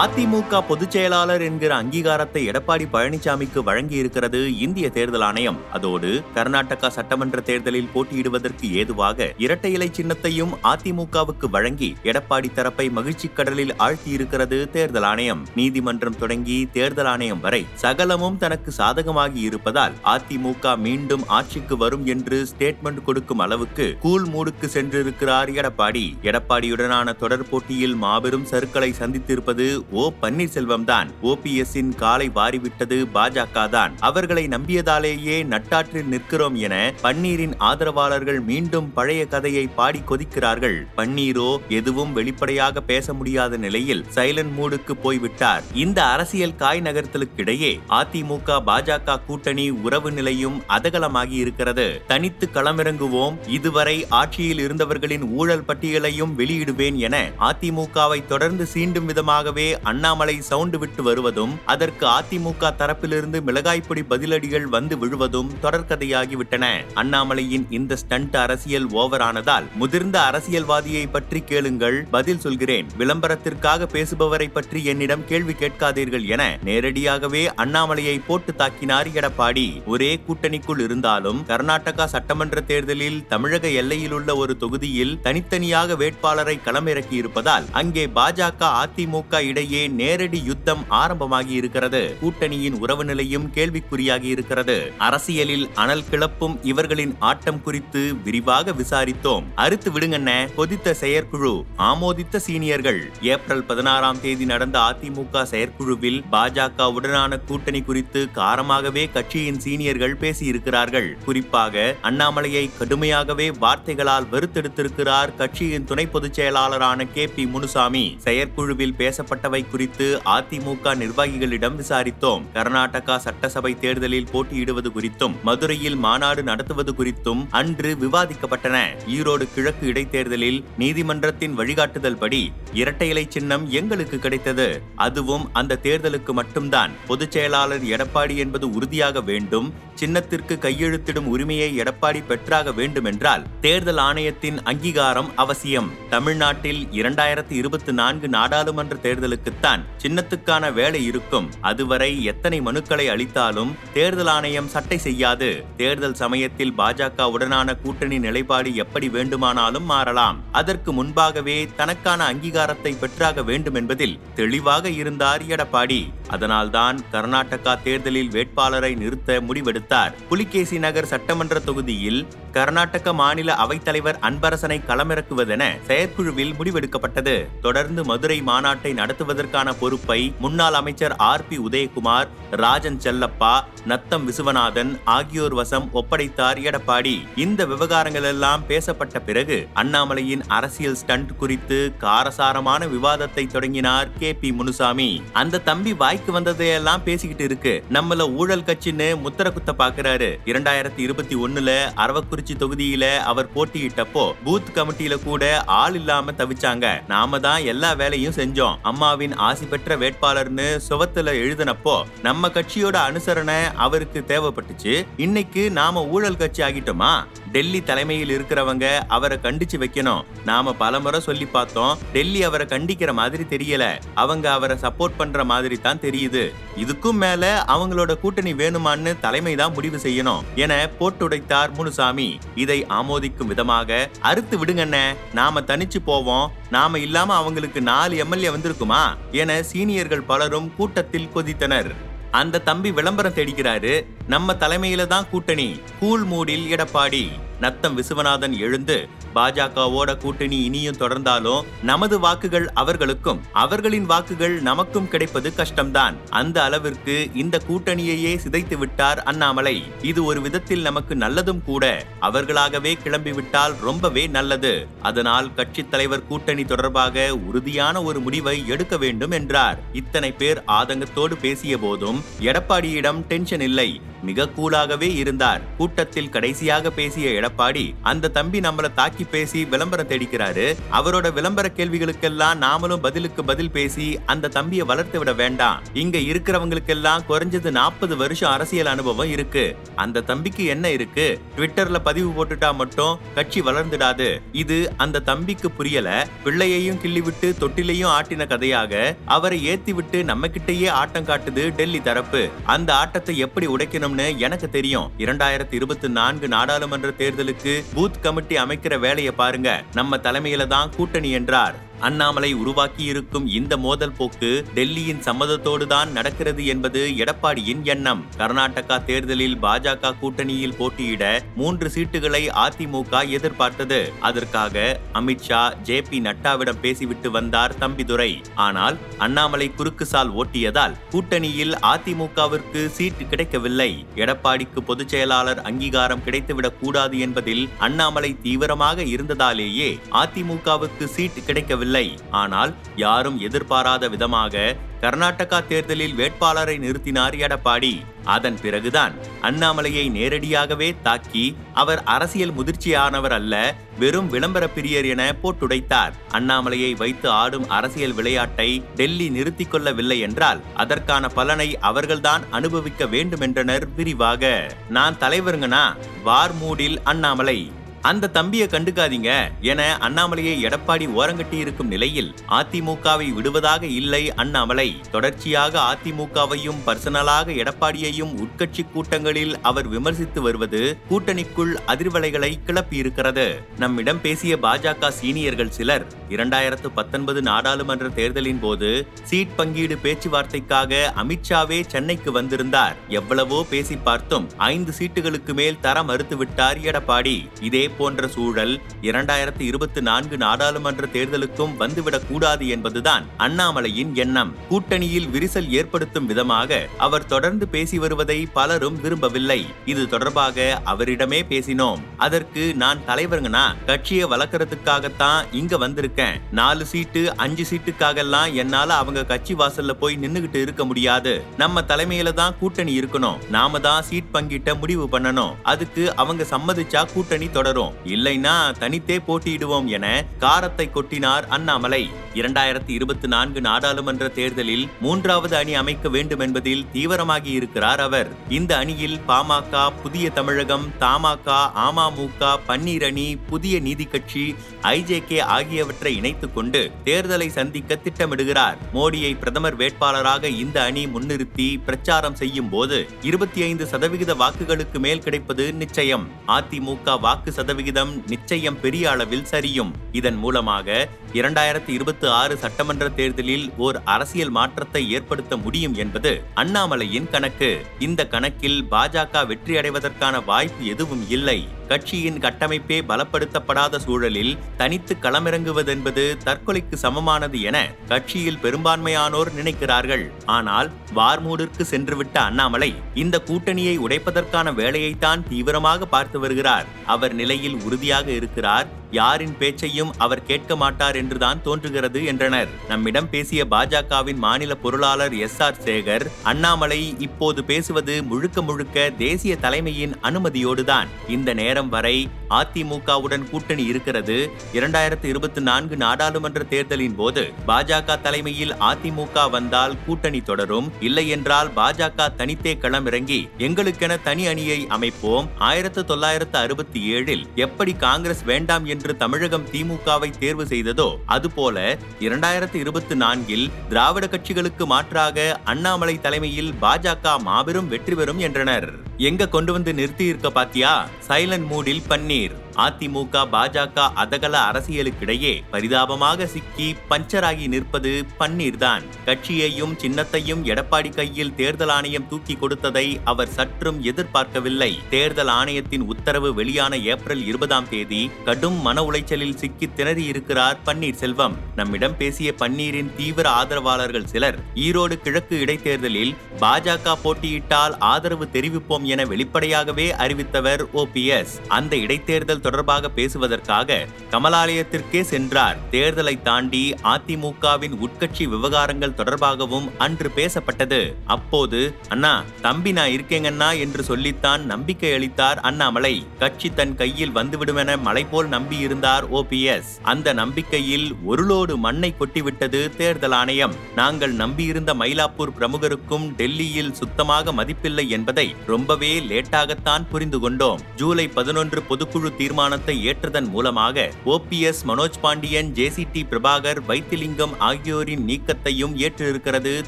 அதிமுக பொதுச் செயலாளர் என்கிற அங்கீகாரத்தை எடப்பாடி பழனிசாமிக்கு வழங்கியிருக்கிறது இந்திய தேர்தல் ஆணையம். அதோடு கர்நாடகா சட்டமன்ற தேர்தலில் போட்டியிடுவதற்கு ஏதுவாக இரட்டை இலை சின்னத்தையும் அதிமுகவுக்கு வழங்கி எடப்பாடி தரப்பை மகிழ்ச்சி கடலில் ஆழ்த்தியிருக்கிறது தேர்தல் ஆணையம். நீதிமன்றம் தொடங்கி தேர்தல் ஆணையம் வரை சகலமும் தனக்கு சாதகமாகி இருப்பதால் அதிமுக மீண்டும் ஆட்சிக்கு வரும் என்று ஸ்டேட்மெண்ட் கொடுக்கும் அளவுக்கு கூல் மூடுக்கு சென்றிருக்கிறார் எடப்பாடி. எடப்பாடியுடனான தொடர் போட்டியில் மாபெரும் சருக்களை சந்தித்திருப்பது ஓ பன்னீர்செல்வம் தான். ஓபிஎஸ்ஸின் காலை வாரிவிட்டது பாஜக தான். அவர்களை நம்பியதாலேயே நட்டாற்றில் நிற்கிறோம் என பன்னீரின் ஆதரவாளர்கள் மீண்டும் பழைய கதையை பாடி கொதிக்கிறார்கள். பன்னீரோ எதுவும் வெளிப்படையாக பேச முடியாத நிலையில் சைலண்ட் மூடுக்கு போய்விட்டார். இந்த அரசியல் காய் நகர்த்தலுக்கிடையே அதிமுக பாஜக கூட்டணி உறவு நிலையும் அதகலமாகி இருக்கிறது. தனித்து களமிறங்குவோம். இதுவரை ஆட்சியில் இருந்தவர்களின் ஊழல் பட்டியலையும் வெளியிடுவேன் என அதிமுகவை தொடர்ந்து சீண்டும் விதமாகவே அண்ணாமலை சவுண்டு விட்டு வருவதும் அதற்கு அதிமுக தரப்பிலிருந்து மிளகாய்ப்பொடி பதிலடிகள் வந்து விழுவதும் தொடர்கதையாகிவிட்டன. அண்ணாமலையின் இந்த ஸ்டண்ட் அரசியல் ஓவர் ஆனதால் முதிர்ந்த அரசியல்வாதியை பற்றி கேளுங்கள் பதில் சொல்கிறேன். விளம்பரத்திற்காக பேசுபவரை பற்றி என்னிடம் கேள்வி கேட்காதீர்கள் என நேரடியாகவே அண்ணாமலையை போட்டு தாக்கினார் எடப்பாடி. ஒரே கூட்டணிக்குள் இருந்தாலும் கர்நாடகா சட்டமன்ற தேர்தலில் தமிழக எல்லையில் உள்ள ஒரு தொகுதியில் தனித்தனியாக வேட்பாளரை களமிறக்கி இருப்பதால் அங்கே பாஜக அதிமுக இடையே நேரடி யுத்தம் ஆரம்பமாகி இருக்கிறது. கூட்டணியின் உறவு நிலையும் கேள்விக்குறியாகி இருக்கிறது. அரசியலில் அனல் கிளப்பும் இவர்களின் ஆட்டம் குறித்து விரிவாக விசாரித்தோம். அறுத்து விடுங்கண்ண கொதித்த செயற்குழு ஆமோதித்த சீனியர்கள். ஏப்ரல் பதினாறாம் தேதி நடந்த அதிமுக செயற்குழுவில் பாஜக உடனான கூட்டணி குறித்து காரமாகவே கட்சியின் சீனியர்கள் பேசியிருக்கிறார்கள். குறிப்பாக அண்ணாமலையை கடுமையாகவே வார்த்தைகளால் வெறுத்தெடுத்திருக்கிறார் கட்சியின் துணை பொதுச் செயலாளரான கே பி முனுசாமி. செயற்குழுவில் பேசப்பட்ட சட்டசபை குறித்து அதிமுக நிர்வாகிகளிடம் விசாரித்தோம். கர்நாடகா சட்டசபை தேர்தலில் போட்டியிடுவது குறித்தும் மதுரையில் மாநாடு நடத்துவது குறித்தும் அன்று விவாதிக்கப்பட்டன. ஈரோடு கிழக்கு இடைத்தேர்தலில் நீதிமன்றத்தின் வழிகாட்டுதல் படி இரட்டை இலை சின்னம் எங்களுக்கு கிடைத்தது. அதுவும் அந்த தேர்தலுக்கு மட்டும்தான். பொதுச் செயலாளர் எடப்பாடி என்பது உறுதியாக வேண்டும். சின்னத்திற்கு கையெழுத்திடும் உரிமையை எடப்பாடி பெற்றாக வேண்டுமென்றால் தேர்தல் ஆணையத்தின் அங்கீகாரம் அவசியம். தமிழ்நாட்டில் இரண்டாயிரத்தி இருபத்தி நான்கு நாடாளுமன்ற தேர்தலுக்குத்தான் சின்னத்துக்கான வேலை இருக்கும். அதுவரை எத்தனை மனுக்களை அளித்தாலும் தேர்தல் ஆணையம் சட்டை செய்யாது. தேர்தல் சமயத்தில் பாஜக உடனான கூட்டணி நிலைப்பாடு எப்படி வேண்டுமானாலும் மாறலாம். அதற்கு முன்பாகவே தனக்கான அங்கீகாரத்தை பெற்றாக வேண்டும் என்பதில் தெளிவாக இருந்தார் எடப்பாடி. அதனால்தான் கர்நாடகா தேர்தலில் வேட்பாளரை நிறுத்த முடிவெடுத்தார். புலிகேசி நகர் சட்டமன்ற தொகுதியில் கர்நாடக மாநில அவைத்தலைவர் அன்பரசனை களமிறக்குவதென செயற்குழுவில் முடிவெடுக்கப்பட்டது. தொடர்ந்து மதுரை மாநாட்டை நடத்துவதற்கான பொறுப்பு முன்னாள் அமைச்சர் ஆர் பி உதயகுமார் ராஜன் செல்லப்பா நத்தம் விசுவநாதன் ஆகியோர் வசம் ஒப்படைத்தார் எடப்பாடி. இந்த விவகாரங்கள் எல்லாம் பேசப்பட்ட பிறகு அண்ணாமலையின் அரசியல் ஸ்டண்ட் குறித்து காரசாரமான விவாதத்தை தொடங்கினார் கே பி முனுசாமி. அந்த தம்பி வாய்க்கு வந்ததையெல்லாம் பேசிக்கிட்டு இருக்கு. நம்மள ஊழல் கட்சின்னு முத்திர குத்த பாக்குறாரு. இரண்டாயிரத்தி இருபத்தி ஒண்ணுல அரவக்குறிச்சி தொகுதியில அவர் போட்டியிட்டப்போ பூத் கமிட்டியில கூட ஆள் இல்லாம தவிச்சாங்க. நாம தான் எல்லா வேலையும் செஞ்சோம். அம்மாவின் ஆசி பெற்ற வேட்பாளர்னு சுவத்துல எழுதினப்போ நம்ம கட்சியோட அனுசரணை அவருக்கு தேவைப்பட்டுச்சு. இன்னைக்கு நாம ஊழல் கட்சி ஆகிட்டோமா? டெல்லி தலைமையில் இருக்கிறவங்க அவரை கண்டிச்சு வைக்கணும். நாம பலமுறை சொல்லி பார்த்தோம் டெல்லி அவரை கண்டிக்கிற மாதிரி தெரியல. அவங்க அவரை சப்போர்ட் பண்ற மாதிரி தான் தெரியுது. இதுக்கும் மேல அவங்களோட கூட்டணி வேணுமான்னு தலைமை தான் முடிவு செய்யணும் என போட்டுடைத்தார் முனுசாமி. இதை ஆமோதிக்கும் விதமாக அறுத்து விடுங்கண்ண நாம தனிச்சு போவோம். நாம இல்லாம அவங்களுக்கு நாலு எம்எல்ஏ வந்திருக்குமா? என சீனியர்கள் பலரும் கூட்டத்தில் கொதித்தனர். அந்த தம்பி விளம்பரம் தேடிக்கிறாரு நம்ம தலைமையில தான் கூட்டணி கூல் மூடில் எடப்பாடி. நத்தம் விசுவநாதன் எழுந்து பாஜகவோட கூட்டணி இனியும் தொடர்ந்தாலும் நமது வாக்குகள் அவர்களுக்கும் அவர்களின் வாக்குகள் நமக்கும் கிடைப்பது கஷ்டம்தான். அந்த அளவிற்கு இந்த கூட்டணியையே சிதைத்து விட்டார் அண்ணாமலை. இது ஒரு விதத்தில் நமக்கு நல்லதும் கூட அவர்களாகவே கிளம்பிவிட்டால் ரொம்பவே நல்லது. அதனால் கட்சி தலைவர் கூட்டணி தொடர்பாக உறுதியான ஒரு முடிவை எடுக்க வேண்டும் என்றார். இத்தனை பேர் ஆதங்கத்தோடு பேசிய போதும் எடப்பாடியிடம் டென்ஷன் இல்லை. மிக கூலாகவே இருந்தார். கூட்டத்தில் கடைசியாக பேசிய எடப்பாடி அந்த தம்பி நம்மள தாக்கி பேசி விளம்பரம் தேடிக்கிறாரு. அவரோட விளம்பர கேள்விகளுக்கெல்லாம் நாமளும் பதிலுக்கு பதில் பேசி அந்த தம்பியை வளர்த்து விட வேண்டாம். இங்க இருக்கிறவங்களுக்கெல்லாம் குறைஞ்சது நாற்பது வருஷம் அரசியல் அனுபவம் இருக்கு. அந்த தம்பிக்கு என்ன இருக்கு? ட்விட்டர்ல பதிவு போட்டுட்டா மட்டும் கட்சி வளர்ந்துடாது. இது அந்த தம்பிக்கு புரியல. பிள்ளையையும் கிள்ளிவிட்டு தொட்டிலையும் ஆட்டின கதையாக அவரை ஏத்தி விட்டு நம்ம கிட்டயே ஆட்டம் காட்டுது டெல்லி தரப்பு. அந்த ஆட்டத்தை எப்படி உடைக்கணும்? உடைக்கணும்னு எனக்கு தெரியும். இரண்டாயிரத்தி இருபத்தி நான்கு நாடாளுமன்ற தேர்தலுக்கு பூத் கமிட்டி அமைக்கிற வேலையை பாருங்க. நம்ம தலைமையில தான் கூட்டணி என்றார். அண்ணாமலை உருவாக்கியிருக்கும் இந்த மோதல் போக்கு டெல்லியின் சம்மதத்தோடு தான் நடக்கிறது என்பது எடப்பாடியின் எண்ணம். கர்நாடகா தேர்தலில் பாஜக கூட்டணியில் போட்டியிட மூன்று சீட்டுகளை அதிமுக எதிர்பார்த்தது. அதற்காக அமித்ஷா ஜே பி நட்டாவிடம் பேசிவிட்டு வந்தார் தம்பிதுரை. ஆனால் அண்ணாமலை குறுக்கு சால் ஓட்டியதால் கூட்டணியில் அதிமுகவிற்கு சீட்டு கிடைக்கவில்லை. எடப்பாடிக்கு பொதுச் செயலாளர் அங்கீகாரம் கிடைத்துவிடக் கூடாது என்பதில் அண்ணாமலை தீவிரமாக இருந்ததாலேயே அதிமுகவுக்கு சீட்டு கிடைக்கவில்லை. இல்லை. ஆனால் யாரும் எதிர்பாராத விதமாக கர்நாடகா தேர்தலில் வேட்பாளரை நிறுத்தினார் எடப்பாடி. அதன் பிறகுதான் அண்ணாமலையை நேரடியாகவே தாக்கி அவர் அரசியல் முதிர்ச்சியானவர் அல்ல வெறும் விளம்பர பிரியர் என போட்டுடைத்தார். அண்ணாமலையை வைத்து ஆடும் அரசியல் விளையாட்டை டெல்லி நிறுத்திக் கொள்ளவில்லை என்றால் அதற்கான பலனை அவர்கள்தான் அனுபவிக்க வேண்டும் என்றனர் விரிவாக. நான் தலைவருங்கனா வார் மூடில் அண்ணாமலை. அந்த தம்பியை கண்டுக்காதீங்க என அண்ணாமலையை எடப்பாடி ஓரங்கட்டி இருக்கும் நிலையில் அதிமுகவை விடுவதாக இல்லை அண்ணாமலை. தொடர்ச்சியாக அதிமுகவையும் பர்சனலாக எடப்பாடியையும் உட்கட்சி கூட்டங்களில் அவர் விமர்சித்து வருவது கூட்டணிக்குள் அதிர்வலைகளை கிளப்பியிருக்கிறது. நம்மிடம் பேசிய பாஜக சீனியர்கள் சிலர் இரண்டாயிரத்து பத்தொன்பது நாடாளுமன்ற தேர்தலின் போது சீட் பங்கீடு பேச்சுவார்த்தைக்காக அமித்ஷாவே சென்னைக்கு வந்திருந்தார். எவ்வளவோ பேசி பார்த்தும் ஐந்து சீட்டுகளுக்கு மேல் தர மறுத்துவிட்டார் எடப்பாடி. இதே போன்ற சூழல் இரண்டாயிரத்தி இருபத்தி நான்கு நாடாளுமன்ற தேர்தலுக்கும் வந்துவிடக்கூடாது என்பதுதான் அண்ணாமலையின் எண்ணம். கூட்டணியில் விரிசல் ஏற்படுத்தும் விதமாக அவர் தொடர்ந்து பேசி வருவதை பலரும் விரும்பவில்லை. இது தொடர்பாக அவரிடமே பேசினோம். அதற்கு நான் தலைவருங்கனா கட்சியை வளர்க்கறதுக்காகத்தான் இங்க வந்திருக்கேன். நாலு சீட்டு அஞ்சு சீட்டுக்காகலாம் என்னால அவங்க கட்சி வாசல்ல போய் நின்னுகிட்டு இருக்க முடியாது. நம்ம தலைமையில தான் கூட்டணி இருக்கணும். நாம தான் சீட் பங்கிட்ட முடிவு பண்ணணும். அதுக்கு அவங்க சம்மதிச்சா கூட்டணி தொடரும். இல்லைன்னா தனித்தே போட்டியிடுவோம் என காரத்தை கொட்டினார் அண்ணாமலை. இரண்டாயிரத்தி இருபத்தி நான்கு நாடாளுமன்ற தேர்தலில் மூன்றாவது அணி அமைக்க வேண்டும் என்பதில் தீவிரமாகி இருக்கிறார் அவர். இந்த அணியில் பாமக புதிய தமிழகம் தமாக அமமுக பன்னீர் அணி புதிய நீதி கட்சி ஐஜேகே ஆகியவற்றை இணைத்துக் கொண்டு தேர்தலை சந்திக்க திட்டமிடுகிறார். மோடியை பிரதமர் வேட்பாளராக இந்த அணி முன்னிறுத்தி பிரச்சாரம் செய்யும் போது இருபத்தி ஐந்து சதவிகித வாக்குகளுக்கு மேல் கிடைப்பது நிச்சயம். அதிமுக வாக்கு சதவீதம் சதவிகிதம் நிச்சயம் பெரிய அளவில் சரியும். இதன் மூலமாக இரண்டாயிரத்தி இருபத்தி ஆறு சட்டமன்ற தேர்தலில் ஓர் அரசியல் மாற்றத்தை ஏற்படுத்த முடியும் என்பது அண்ணாமலையின் கணக்கு. இந்த கணக்கில் பாஜக வெற்றி அடைவதற்கான வாய்ப்பு எதுவும் இல்லை. கட்சியின் கட்டமைப்பே பலப்படுத்தப்படாத சூழலில் தனித்து களமிறங்குவதென்பது தற்கொலைக்கு சமமானது என கட்சியில் பெரும்பான்மையானோர் நினைக்கிறார்கள். ஆனால் வார்மூடிற்கு சென்றுவிட்ட அண்ணாமலை இந்த கூட்டணியை உடைப்பதற்கான வேலையைத்தான் தீவிரமாக பார்த்து வருகிறார். அவர் நிலையில் உறுதியாக இருக்கிறார். யாரின் பேச்சையும் அவர் கேட்க மாட்டார் என்றுதான் தோன்றுகிறது என்றனர். நம்மிடம் பேசிய பாஜகவின் மாநில பொருளாளர் எஸ் ஆர் சேகர் அண்ணாமலை இப்போது பேசுவது முழுக்க முழுக்க தேசிய தலைமையின் அனுமதியோடுதான். இந்த நேரம் வரை அதிமுகவுடன் கூட்டணி இருக்கிறது. இரண்டாயிரத்து இருபத்தி நான்கு நாடாளுமன்ற தேர்தலின் போது பாஜக தலைமையில் அதிமுக வந்தால் கூட்டணி தொடரும். இல்லை என்றால் பாஜக தனித்தே களமிறங்கி எங்களுக்கென தனி அணியை அமைப்போம். ஆயிரத்து தொள்ளாயிரத்து அறுபத்தி ஏழில் எப்படி காங்கிரஸ் வேண்டாம் என்று தமிழகம் திமுகவை தேர்வு செய்ததோ அதுபோல இரண்டாயிரத்து இருபத்தி நான்கில் திராவிட கட்சிகளுக்கு மாற்றாக அண்ணாமலை தலைமையில் பாஜக மாபெரும் வெற்றி பெறும் என்றனர். எங்க கொண்டு வந்து நிறுத்தி இருக்க பாத்தியா? சைலண்ட் மூடில் பன்னீர். அதிமுக பாஜக அதகல அரசியலுக்கிடையே பரிதாபமாக சிக்கி பஞ்சராகி நிற்பது பன்னீர்தான். கட்சியையும் சின்னத்தையும் எடப்பாடி கையில் தேர்தல் ஆணையம் தூக்கி கொடுத்ததை அவர் சற்றும் எதிர்பார்க்கவில்லை. தேர்தல் ஆணையத்தின் உத்தரவு வெளியான ஏப்ரல் இருபதாம் தேதி கடும் மன உளைச்சலில் சிக்கி திணறியிருக்கிறார் பன்னீர்செல்வம். நம்மிடம் பேசிய பன்னீரின் தீவிர ஆதரவாளர்கள் சிலர் ஈரோடு கிழக்கு இடைத்தேர்தலில் பாஜக போட்டியிட்டால் ஆதரவு தெரிவிப்போம் என வெளிப்படையாகவே அறிவித்தவர் ஓபிஎஸ் அந்த இடைத்தேர்தல் தேர்தல் தொடர்பாக பேசுவதற்காக கமலாலயத்திற்கே சென்றார். தேர்தலை தாண்டி அதிமுகவின் உட்கட்சி விவகாரங்கள் தொடர்பாகவும் அன்று பேசப்பட்டது. அப்போது அண்ணா தம்பி நான் இருக்கேங்கண்ணா என்று சொல்லித்தான் நம்பிக்கை அளித்தார் அண்ணாமலை. கட்சி தன் கையில் வந்துவிடுமென மலை போல் நம்பியிருந்தார் ஓபிஎஸ் அந்த நம்பிக்கையில் ஒருளோடு மண்ணை கொட்டிவிட்டது தேர்தல் ஆணையம். நாங்கள் நம்பியிருந்த மயிலாப்பூர் பிரமுகருக்கும் டெல்லியில் சுத்தமாக மதிப்பில்லை என்பதை ரொம்பவே லேட்டாகத்தான் புரிந்து கொண்டோம் ஜூலை பதினொன்று பொதுக்குழு தீர்மானத்தை ஏற்றதன் மூலமாக ஓபிஎஸ் மனோஜ் பாண்டியன் ஜேசிடி பிரபாகர் வைத்திலிங்கம் ஆகியோரின் நீக்கத்தையும் ஏற்றிருக்கிறது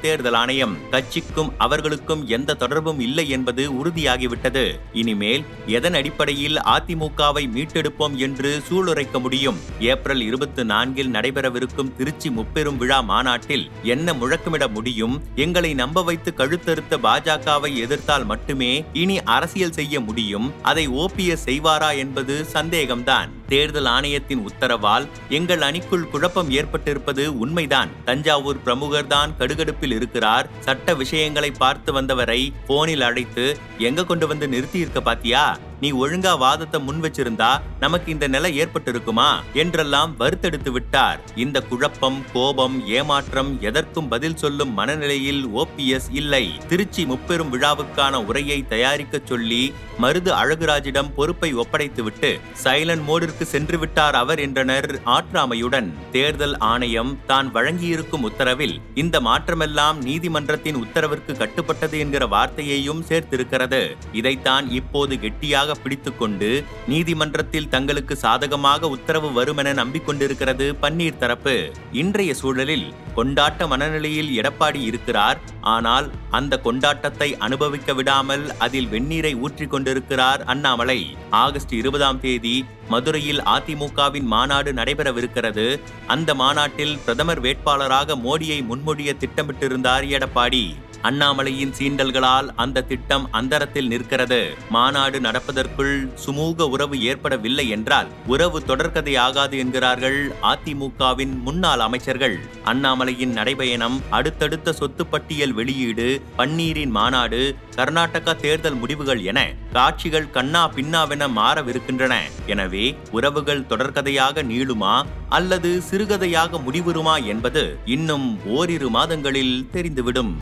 தேர்தல் ஆணையம். கட்சிக்கும் அவர்களுக்கும் எந்த தொடர்பும் இல்லை என்பது உறுதியாகிவிட்டது. இனிமேல் எதன் அடிப்படையில் அதிமுகவை மீட்டெடுப்போம் என்று சூளுரைக்க முடியும். ஏப்ரல் இருபத்தி நான்கில் நடைபெறவிருக்கும் திருச்சி முப்பெரும் விழா மாநாட்டில் என்ன முழக்கமிட முடியும்? எங்களை நம்ப வைத்து கழுத்தறுத்த பாஜகவை எதிர்த்தால் மட்டுமே இனி அரசியல் செய்ய முடியும். அதை ஓபிஎஸ் செய்வாரா என்பது சந்தேகம்தான். தேர்தல் ஆணையத்தின் உத்தரவால் எங்கள் அணிக்குள் குழப்பம் ஏற்பட்டிருப்பது உண்மைதான். தஞ்சாவூர் பிரமுகர் தான் கடுகடுப்பில் இருக்கிறார். சட்ட விஷயங்களை பார்த்து வந்தவரை போனில் அழைத்து எங்க கொண்டு வந்து நிறுத்தி இருக்க பாத்தியா? நீ ஒழுங்கா வாதத்தை முன் வச்சிருந்தா நமக்கு இந்த நிலை ஏற்பட்டிருக்குமா? என்றெல்லாம் வருத்தெடுத்து விட்டார். இந்த குழப்பம் கோபம் ஏமாற்றம் எதற்கும் பதில் சொல்லும் மனநிலையில் ஓபிஎஸ் இல்லை. திருச்சி முப்பெரும் விழாவுக்கான உரையை தயாரிக்க சொல்லி மருது அழகுராஜிடம் பொறுப்பை ஒப்படைத்துவிட்டு சைலண்ட் மோடிற்கு சென்று விட்டார் அவர் என்றனர் ஆற்றாமையுடன். தேர்தல் ஆணையம் தான் வழங்கியிருக்கும் உத்தரவில் இந்த மாற்றமெல்லாம் நீதிமன்றத்தின் உத்தரவிற்கு கட்டுப்பட்டது என்கிற வார்த்தையையும் சேர்த்திருக்கிறது. இதைத்தான் இப்போது கெட்டியாக பிடித்துக்கொண்டு நீதிமன்றத்தில் தங்களுக்கு சாதகமாக உத்தரவு வரும் என நம்பிக்கொண்டிருக்கிறது பன்னீர் தரப்பு. இன்றைய சூழலில் கொண்டாட்ட மனநிலையில் எடப்பாடி இருக்கிறார். ஆனால் அந்த கொண்டாட்டத்தை அனுபவிக்க விடாமல் அதில் வெந்நீரை ஊற்றிக் கொண்டிருக்கிறார் அண்ணாமலை. ஆகஸ்ட் இருபதாம் தேதி மதுரையில் அதிமுகவின் மாநாடு நடைபெறவிருக்கிறது. அந்த மாநாட்டில் பிரதமர் வேட்பாளராக மோடியை முன்மொழிய திட்டமிட்டிருந்தார் எடப்பாடி. அண்ணாமலையின் சீண்டல்களால் அந்த திட்டம் அந்தரத்தில் நிற்கிறது. மாநாடு நடப்பதற்குள் சுமூக உறவு ஏற்படவில்லை என்றால் உறவு தொடர்கதை ஆகாது என்கிறார்கள் அதிமுகவின் முன்னாள் அமைச்சர்கள். அண்ணாமலையின் நடைபயணம் அடுத்தடுத்த சொத்து பட்டியல் வெளியீடு பன்னீரின் மாநாடு கர்நாடகா தேர்தல் முடிவுகள் என காட்சிகள் கண்ணா பின்னாவென மாறவிருக்கின்றன. எனவே உறவுகள் தொடர்கதையாக நீளுமா அல்லது சிறுகதையாக முடிவுறுமா என்பது இன்னும் ஓரிரு மாதங்களில் தெரிந்துவிடும்.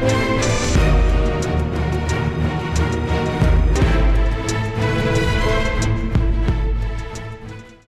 Música